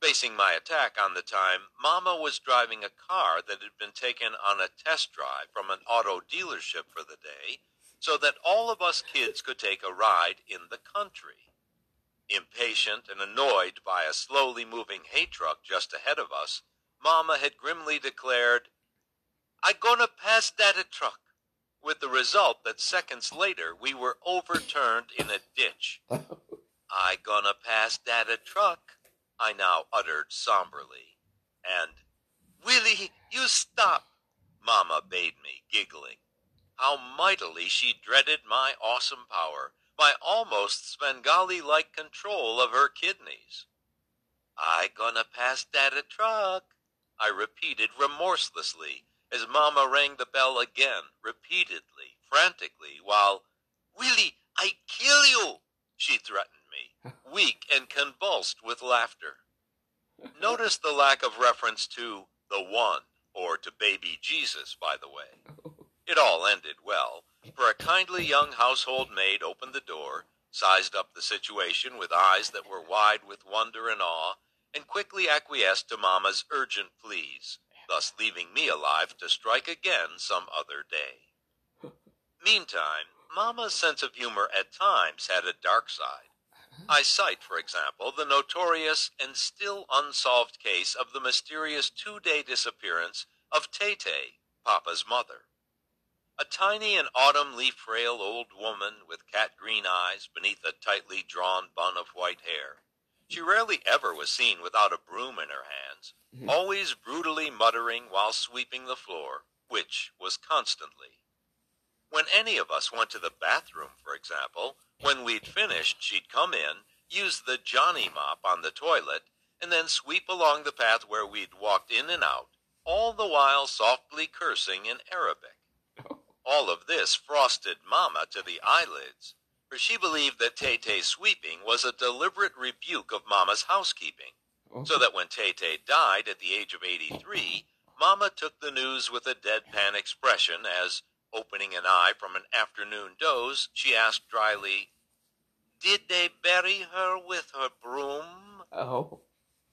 basing my attack on the time Mamma was driving a car that had been taken on a test drive from an auto dealership for the day, so that all of us kids could take a ride in the country. Impatient and annoyed by a slowly moving hay truck just ahead of us, Mama had grimly declared, I gonna pass that a truck, with the result that seconds later we were overturned in a ditch. I gonna pass that a truck, I now uttered somberly. And, Willie, you stop, Mama bade me, giggling. How mightily she dreaded my awesome power, my almost Svengali-like control of her kidneys. I gonna pass that a truck, I repeated remorselessly as Mamma rang the bell again, repeatedly, frantically, while, Willie, I kill you, she threatened me, weak and convulsed with laughter. Notice the lack of reference to the one, or to baby Jesus, by the way. It all ended well, for a kindly young household maid opened the door, sized up the situation with eyes that were wide with wonder and awe, and quickly acquiesced to Mamma's urgent pleas, thus leaving me alive to strike again some other day. Meantime, Mamma's sense of humor at times had a dark side. I cite, for example, the notorious and still unsolved case of the mysterious two-day disappearance of Tay-Tay, Papa's mother. A tiny and autumn leaf-frail old woman with cat-green eyes beneath a tightly drawn bun of white hair. She rarely ever was seen without a broom in her hands, mm-hmm. always brutally muttering while sweeping the floor, which was constantly. When any of us went to the bathroom, for example, when we'd finished, she'd come in, use the Johnny mop on the toilet, and then sweep along the path where we'd walked in and out, all the while softly cursing in Arabic. All of this frosted Mamma to the eyelids, for she believed that Tay-Tay's sweeping was a deliberate rebuke of Mamma's housekeeping, so that when Tay-Tay died at the age of 83, Mamma took the news with a deadpan expression as, opening an eye from an afternoon doze, she asked dryly, Did they bury her with her broom? Oh.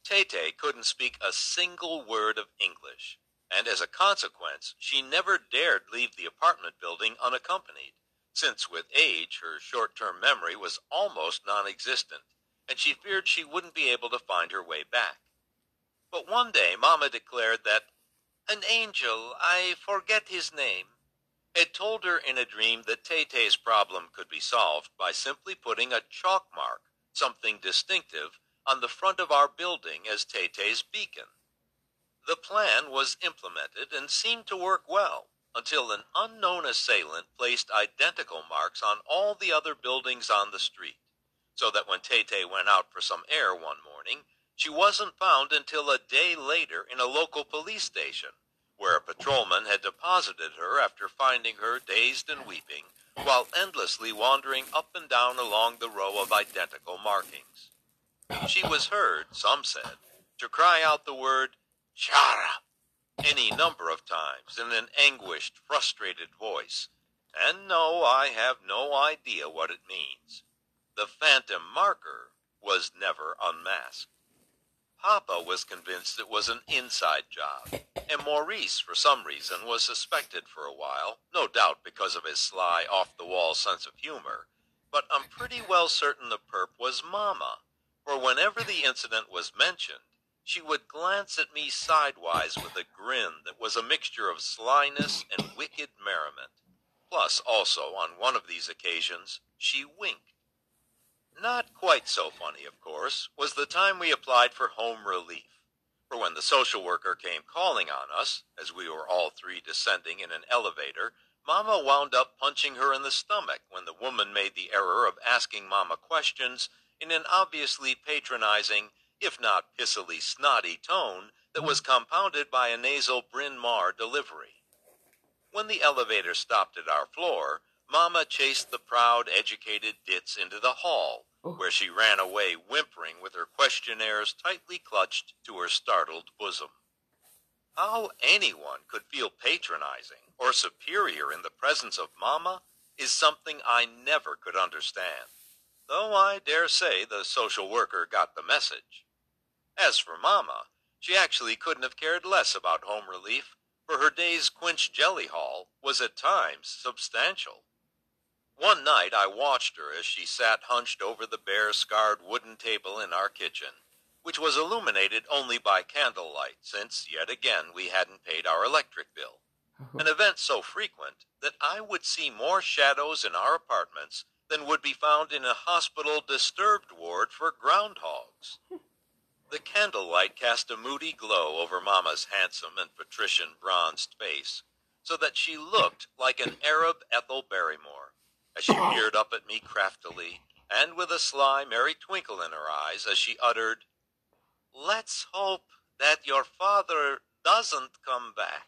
Tay-Tay couldn't speak a single word of English, and as a consequence, she never dared leave the apartment building unaccompanied, since with age her short-term memory was almost non-existent, and she feared she wouldn't be able to find her way back. But one day Mamma declared that an angel, I forget his name, had told her in a dream that Tay-Tay's problem could be solved by simply putting a chalk mark, something distinctive, on the front of our building as Tay-Tay's beacon. The plan was implemented and seemed to work well until an unknown assailant placed identical marks on all the other buildings on the street, so that when Tay-Tay went out for some air one morning, she wasn't found until a day later in a local police station, where a patrolman had deposited her after finding her dazed and weeping, while endlessly wandering up and down along the row of identical markings. She was heard, some said, to cry out the word Chara any number of times in an anguished, frustrated voice, and no, I have no idea what it means. The phantom marker was never unmasked. Papa was convinced it was an inside job, and Maurice, for some reason, was suspected for a while, no doubt because of his sly, off-the-wall sense of humor, but I'm pretty well certain the perp was Mama, for whenever the incident was mentioned, she would glance at me sidewise with a grin that was a mixture of slyness and wicked merriment. Plus, also, on one of these occasions, she winked. Not quite so funny, of course, was the time we applied for home relief. For when the social worker came calling on us, as we were all three descending in an elevator, Mamma wound up punching her in the stomach when the woman made the error of asking Mamma questions in an obviously patronizing if not pissily snotty tone that was compounded by a nasal Bryn Mawr delivery. When the elevator stopped at our floor, Mama chased the proud, educated Ditz into the hall, oh. where she ran away whimpering with her questionnaires tightly clutched to her startled bosom. How anyone could feel patronizing or superior in the presence of Mama is something I never could understand, though I dare say the social worker got the message. As for Mama, she actually couldn't have cared less about home relief, for her day's quince jelly haul was at times substantial. One night I watched her as she sat hunched over the bare, scarred wooden table in our kitchen, which was illuminated only by candlelight, since yet again we hadn't paid our electric bill. Uh-huh. An event so frequent that I would see more shadows in our apartments than would be found in a hospital disturbed ward for groundhogs. The candlelight cast a moody glow over Mamma's handsome and patrician bronzed face, so that she looked like an Arab Ethel Barrymore, as she peered up at me craftily, and with a sly, merry twinkle in her eyes as she uttered, Let's hope that your father doesn't come back.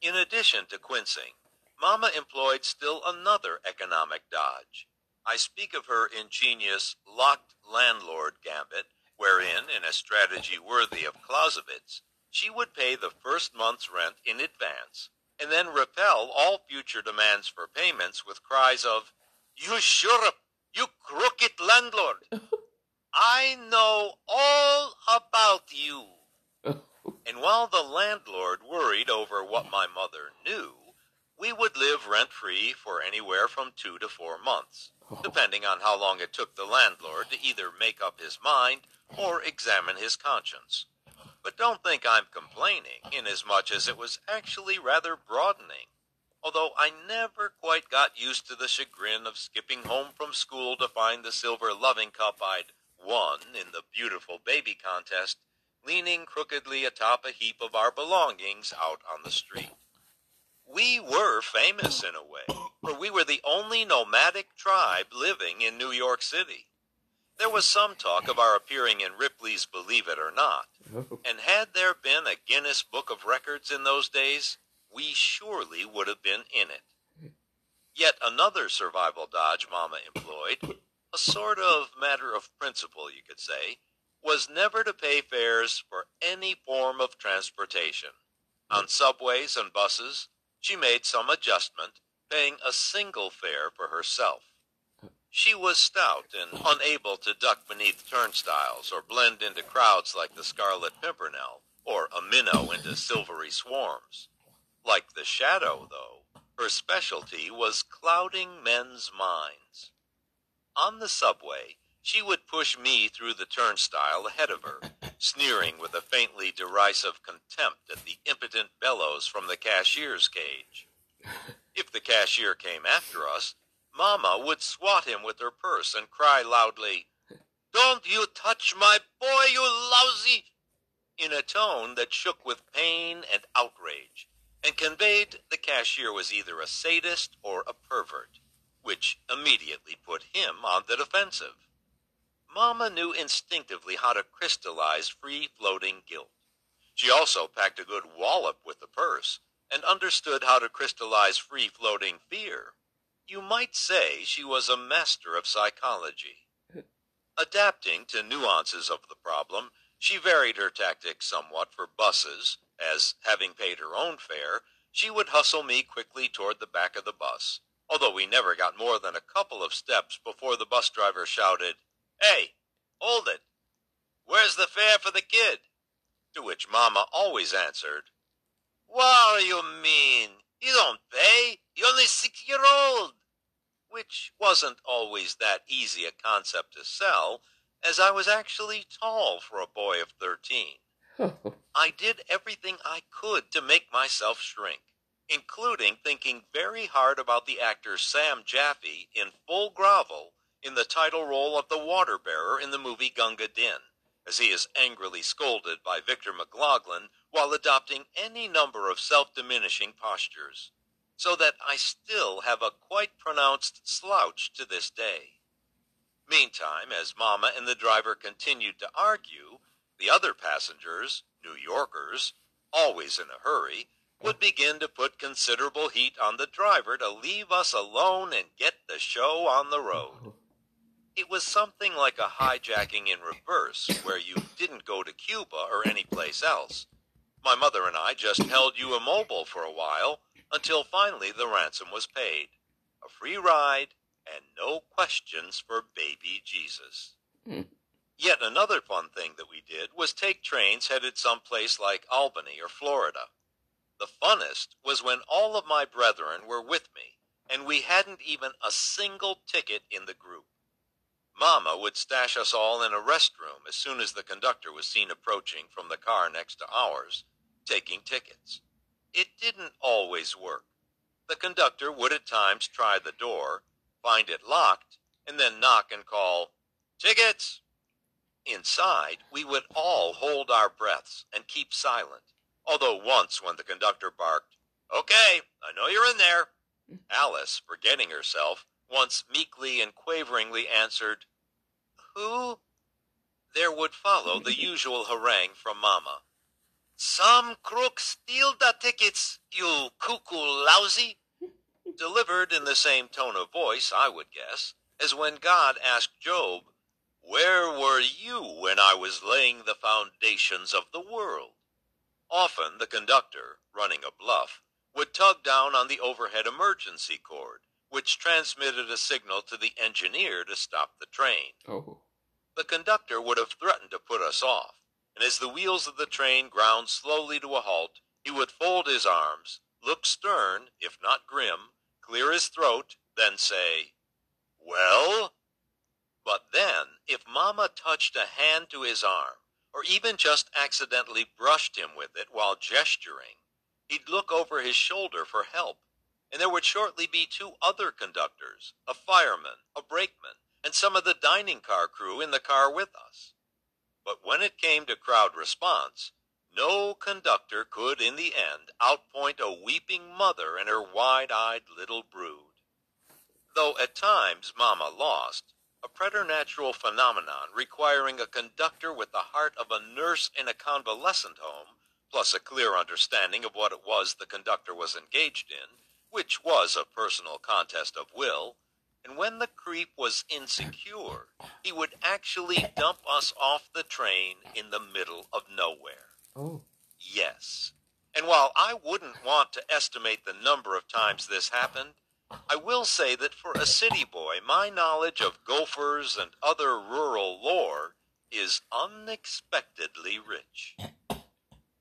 In addition to quincing, Mamma employed still another economic dodge. I speak of her ingenious locked landlord gambit, wherein, in a strategy worthy of Clausewitz, she would pay the first month's rent in advance, and then repel all future demands for payments with cries of, You shirp! You crooked landlord! I know all about you. And while the landlord worried over what my mother knew, we would live rent free for anywhere from two to four months, Oh. depending on how long it took the landlord to either make up his mind or examine his conscience. But don't think I'm complaining, inasmuch as it was actually rather broadening. Although I never quite got used to the chagrin of skipping home from school to find the silver loving cup I'd won in the beautiful baby contest leaning crookedly atop a heap of our belongings out on the street. We were famous in a way, for we were the only nomadic tribe living in New York City. There was some talk of our appearing in Ripley's Believe It or Not, oh. and had there been a Guinness Book of Records in those days, we surely would have been in it. Yet another survival dodge Mama employed, a sort of matter of principle, you could say, was never to pay fares for any form of transportation. On subways and buses, she made some adjustment, paying a single fare for herself. She was stout and unable to duck beneath turnstiles or blend into crowds like the Scarlet Pimpernel or a minnow into silvery swarms. Like the shadow, though, her specialty was clouding men's minds. On the subway, she would push me through the turnstile ahead of her, sneering with a faintly derisive contempt at the impotent bellows from the cashier's cage. If the cashier came after us, Mamma would swat him with her purse and cry loudly, Don't you touch my boy, you lousy! in a tone that shook with pain and outrage, and conveyed the cashier was either a sadist or a pervert, which immediately put him on the defensive. Mamma knew instinctively how to crystallize free-floating guilt. She also packed a good wallop with the purse, and understood how to crystallize free-floating fear. You might say she was a master of psychology. Adapting to nuances of the problem, she varied her tactics somewhat for buses, as, having paid her own fare, she would hustle me quickly toward the back of the bus, although we never got more than a couple of steps before the bus driver shouted, Hey, hold it. Where's the fare for the kid? To which Mamma always answered, What do you mean? You don't pay. You're only six year old. Which wasn't always that easy a concept to sell, as I was actually tall for a boy of thirteen. I did everything I could to make myself shrink, including thinking very hard about the actor Sam Jaffe in full grovel in the title role of the water bearer in the movie Gunga Din, as he is angrily scolded by Victor McLaglen while adopting any number of self-diminishing postures, so that I still have a quite pronounced slouch to this day. Meantime, as Mamma and the driver continued to argue, the other passengers, New Yorkers, always in a hurry, would begin to put considerable heat on the driver to leave us alone and get the show on the road. It was something like a hijacking in reverse, where you didn't go to Cuba or any place else. My mother and I just held you immobile for a while until finally the ransom was paid. A free ride and no questions for baby Jesus. Hmm. Yet another fun thing that we did was take trains headed someplace like Albany or Florida. The funnest was when all of my brethren were with me, and we hadn't even a single ticket in the group. Mama would stash us all in a restroom as soon as the conductor was seen approaching from the car next to ours, taking tickets. It didn't always work. The conductor would at times try the door, find it locked, and then knock and call, Tickets! Inside, we would all hold our breaths and keep silent, although once when the conductor barked, Okay, I know you're in there, mm. Alice, forgetting herself, once meekly and quaveringly answered, Who? There would follow the usual harangue from Mamma. Some crook steal the tickets, you cuckoo lousy! Delivered in the same tone of voice, I would guess, as when God asked Job, Where were you when I was laying the foundations of the world? Often the conductor, running a bluff, would tug down on the overhead emergency cord, which transmitted a signal to the engineer to stop the train. Oh. The conductor would have threatened to put us off, and as the wheels of the train ground slowly to a halt, he would fold his arms, look stern, if not grim, clear his throat, then say, Well? But then, if Mamma touched a hand to his arm, or even just accidentally brushed him with it while gesturing, he'd look over his shoulder for help, and there would shortly be two other conductors, a fireman, a brakeman, and some of the dining car crew in the car with us. But when it came to crowd response, no conductor could in the end outpoint a weeping mother and her wide-eyed little brood. Though at times Mama lost, a preternatural phenomenon requiring a conductor with the heart of a nurse in a convalescent home, plus a clear understanding of what it was the conductor was engaged in, which was a personal contest of will, and when the creep was insecure, he would actually dump us off the train in the middle of nowhere. Oh. Yes. And while I wouldn't want to estimate the number of times this happened, I will say that for a city boy, my knowledge of gophers and other rural lore is unexpectedly rich.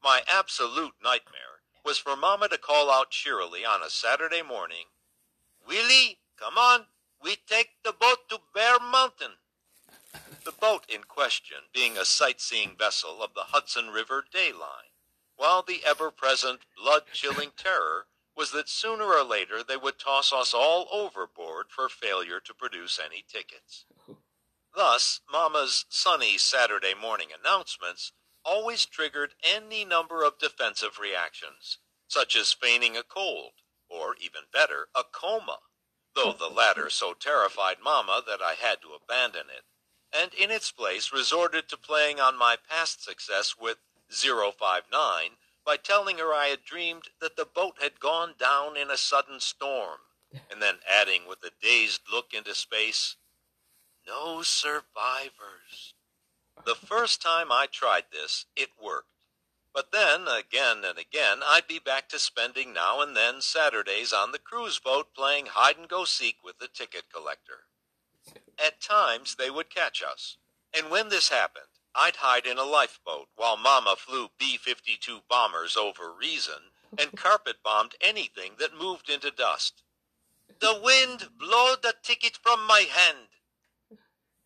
My absolute nightmare was for Mama to call out cheerily on a Saturday morning, Willie, come on, we take the boat to Bear Mountain. The boat in question being a sightseeing vessel of the Hudson River Day Line, while the ever-present blood-chilling terror was that sooner or later they would toss us all overboard for failure to produce any tickets. Thus, Mama's sunny Saturday morning announcements always triggered any number of defensive reactions, such as feigning a cold, or even better, a coma, though the latter so terrified Mama that I had to abandon it, and in its place resorted to playing on my past success with 059 by telling her I had dreamed that the boat had gone down in a sudden storm, and then adding with a dazed look into space, no survivors. The first time I tried this, it worked. But then, again and again, I'd be back to spending now and then Saturdays on the cruise boat playing hide and go seek with the ticket collector. At times they would catch us, and when this happened, I'd hide in a lifeboat while Mama flew B-52 bombers over Reason and carpet bombed anything that moved into dust. The wind blow the ticket from my hand.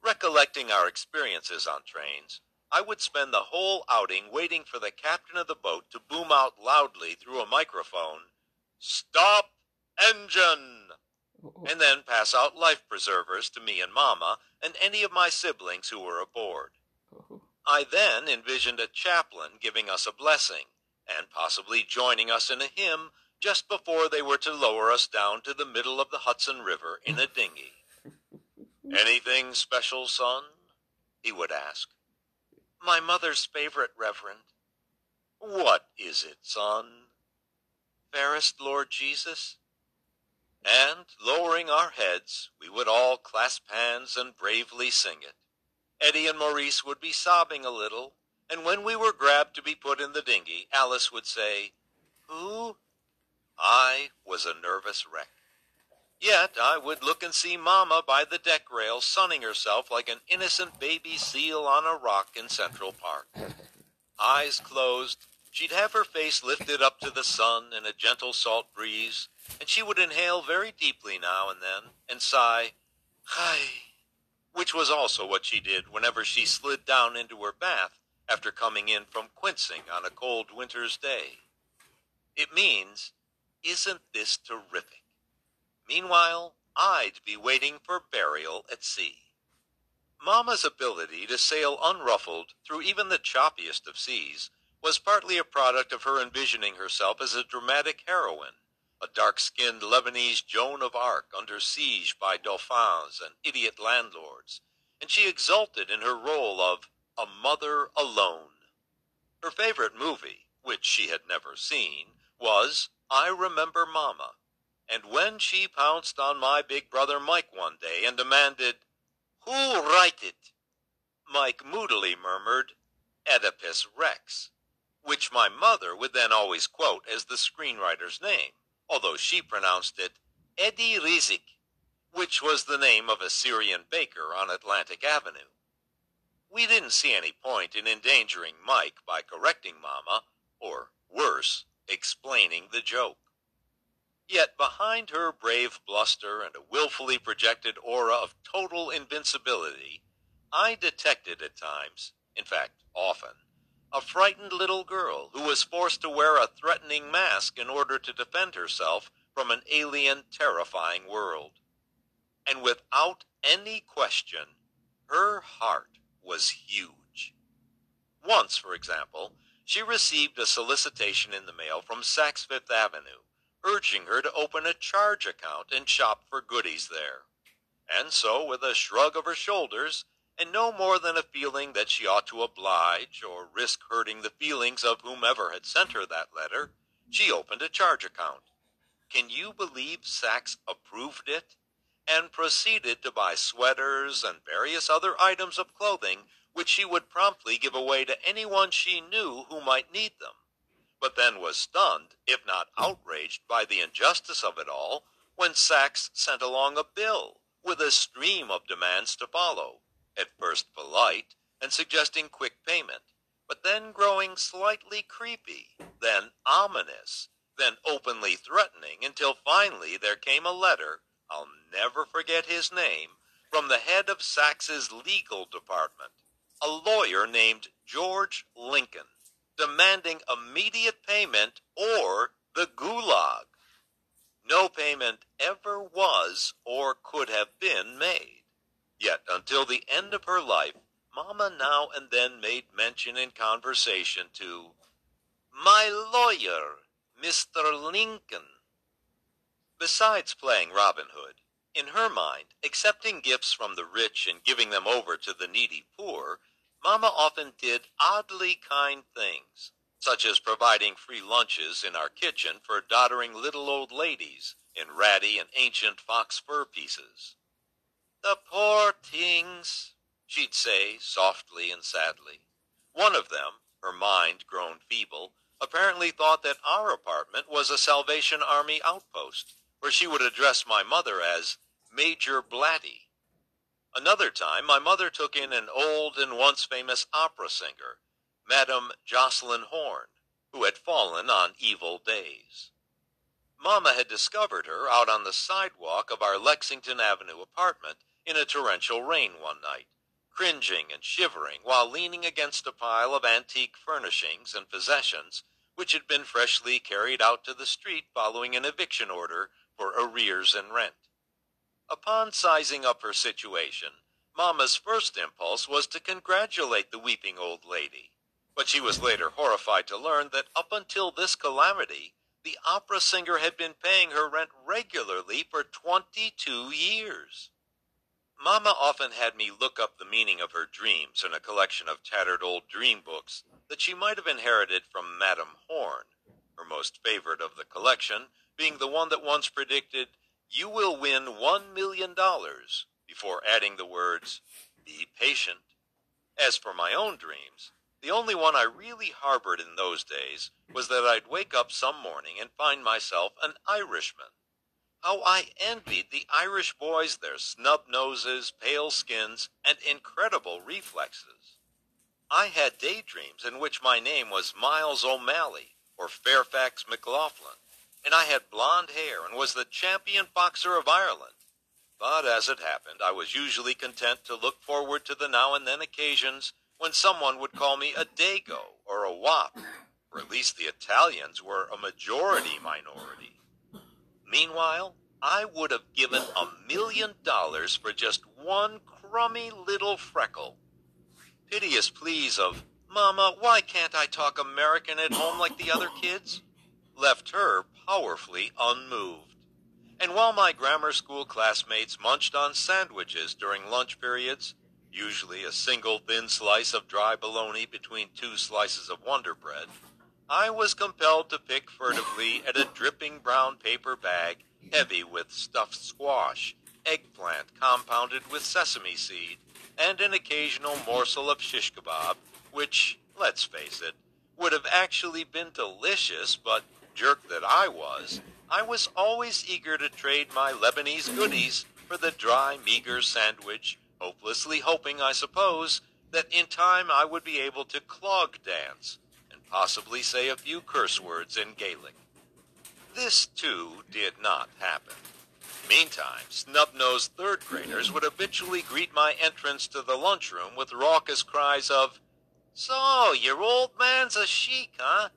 Recollecting our experiences on trains, I would spend the whole outing waiting for the captain of the boat to boom out loudly through a microphone, Stop engine! And then pass out life preservers to me and Mama and any of my siblings who were aboard. I then envisioned a chaplain giving us a blessing, and possibly joining us in a hymn just before they were to lower us down to the middle of the Hudson River in a dinghy. Anything special, son? He would ask. My mother's favorite, Reverend. What is it, son? Fairest Lord Jesus? And, lowering our heads, we would all clasp hands and bravely sing it. Eddie and Maurice would be sobbing a little, and when we were grabbed to be put in the dinghy, Alice would say, Who? I was a nervous wreck. Yet I would look and see Mamma by the deck rail sunning herself like an innocent baby seal on a rock in Central Park. Eyes closed, She'd have her face lifted up to the sun in a gentle salt breeze, and she would inhale very deeply now and then and sigh, Hi, which was also what she did whenever she slid down into her bath after coming in from quincing on a cold winter's day. It means, isn't this terrific? Meanwhile, I'd be waiting for burial at sea. Mamma's ability to sail unruffled through even the choppiest of seas was partly a product of her envisioning herself as a dramatic heroine, a dark-skinned Lebanese Joan of Arc under siege by dauphins and idiot landlords, and she exulted in her role of a mother alone. Her favorite movie, which she had never seen, was I Remember Mama, and when she pounced on my big brother Mike one day and demanded, Who write it? Mike moodily murmured, Oedipus Rex, which my mother would then always quote as the screenwriter's name, although she pronounced it Eddie Rizik, which was the name of a Syrian baker on Atlantic Avenue. We didn't see any point in endangering Mike by correcting Mama, or worse, explaining the joke. Yet behind her brave bluster and a willfully projected aura of total invincibility, I detected at times, in fact often, a frightened little girl who was forced to wear a threatening mask in order to defend herself from an alien, terrifying world. And without any question, her heart was huge. Once, for example, she received a solicitation in the mail from Saks Fifth Avenue, urging her to open a charge account and shop for goodies there. And so, with a shrug of her shoulders, and no more than a feeling that she ought to oblige or risk hurting the feelings of whomever had sent her that letter, she opened a charge account. Can you believe Saks approved it? And proceeded to buy sweaters and various other items of clothing which she would promptly give away to anyone she knew who might need them, but then was stunned, if not outraged, by the injustice of it all when Saks sent along a bill with a stream of demands to follow, at first polite and suggesting quick payment, but then growing slightly creepy, then ominous, then openly threatening, until finally there came a letter, I'll never forget his name, from the head of Saks's legal department, a lawyer named George Lincoln, demanding immediate payment or the gulag. No payment ever was or could have been made. Yet until the end of her life, Mamma now and then made mention in conversation to my lawyer, Mr. Lincoln. Besides playing Robin Hood, in her mind, accepting gifts from the rich and giving them over to the needy poor, Mamma often did oddly kind things, such as providing free lunches in our kitchen for doddering little old ladies in ratty and ancient fox fur pieces. The poor things, she'd say softly and sadly. One of them, her mind grown feeble, apparently thought that our apartment was a Salvation Army outpost, where she would address my mother as Major Blatty. Another time, my mother took in an old and once famous opera singer, Madame Jocelyn Horn, who had fallen on evil days. Mamma had discovered her out on the sidewalk of our Lexington Avenue apartment in a torrential rain one night, cringing and shivering while leaning against a pile of antique furnishings and possessions which had been freshly carried out to the street following an eviction order for arrears in rent. Upon sizing up her situation, Mamma's first impulse was to congratulate the weeping old lady, but she was later horrified to learn that up until this calamity, the opera singer had been paying her rent regularly for 22 years. Mamma often had me look up the meaning of her dreams in a collection of tattered old dream books that she might have inherited from Madame Horn, her most favorite of the collection being the one that once predicted you will win one million dollars before adding the words, be patient. As for my own dreams, the only one I really harbored in those days was that I'd wake up some morning and find myself an Irishman. How I envied the Irish boys their snub noses, pale skins, and incredible reflexes. I had daydreams in which my name was Miles O'Malley or Fairfax McLaughlin, and I had blond hair and was the champion boxer of Ireland. But as it happened, I was usually content to look forward to the now and then occasions when someone would call me a Dago or a Wop, or at least the Italians were a majority minority. Meanwhile, I would have given a million dollars for just one crummy little freckle. Piteous pleas of, Mama, why can't I talk American at home like the other kids? left her powerfully unmoved. And while my grammar school classmates munched on sandwiches during lunch periods, usually a single thin slice of dry bologna between two slices of Wonder Bread, I was compelled to pick furtively at a dripping brown paper bag heavy with stuffed squash, eggplant compounded with sesame seed, and an occasional morsel of shish kebab, which, let's face it, would have actually been delicious, but jerk that I was, I was always eager to trade my Lebanese goodies for the dry, meager sandwich, hopelessly hoping, I suppose, that in time I would be able to clog dance and possibly say a few curse words in Gaelic. This, too, did not happen. Meantime, snub-nosed third graders would habitually greet my entrance to the lunchroom with raucous cries of, So, your old man's a sheik, huh?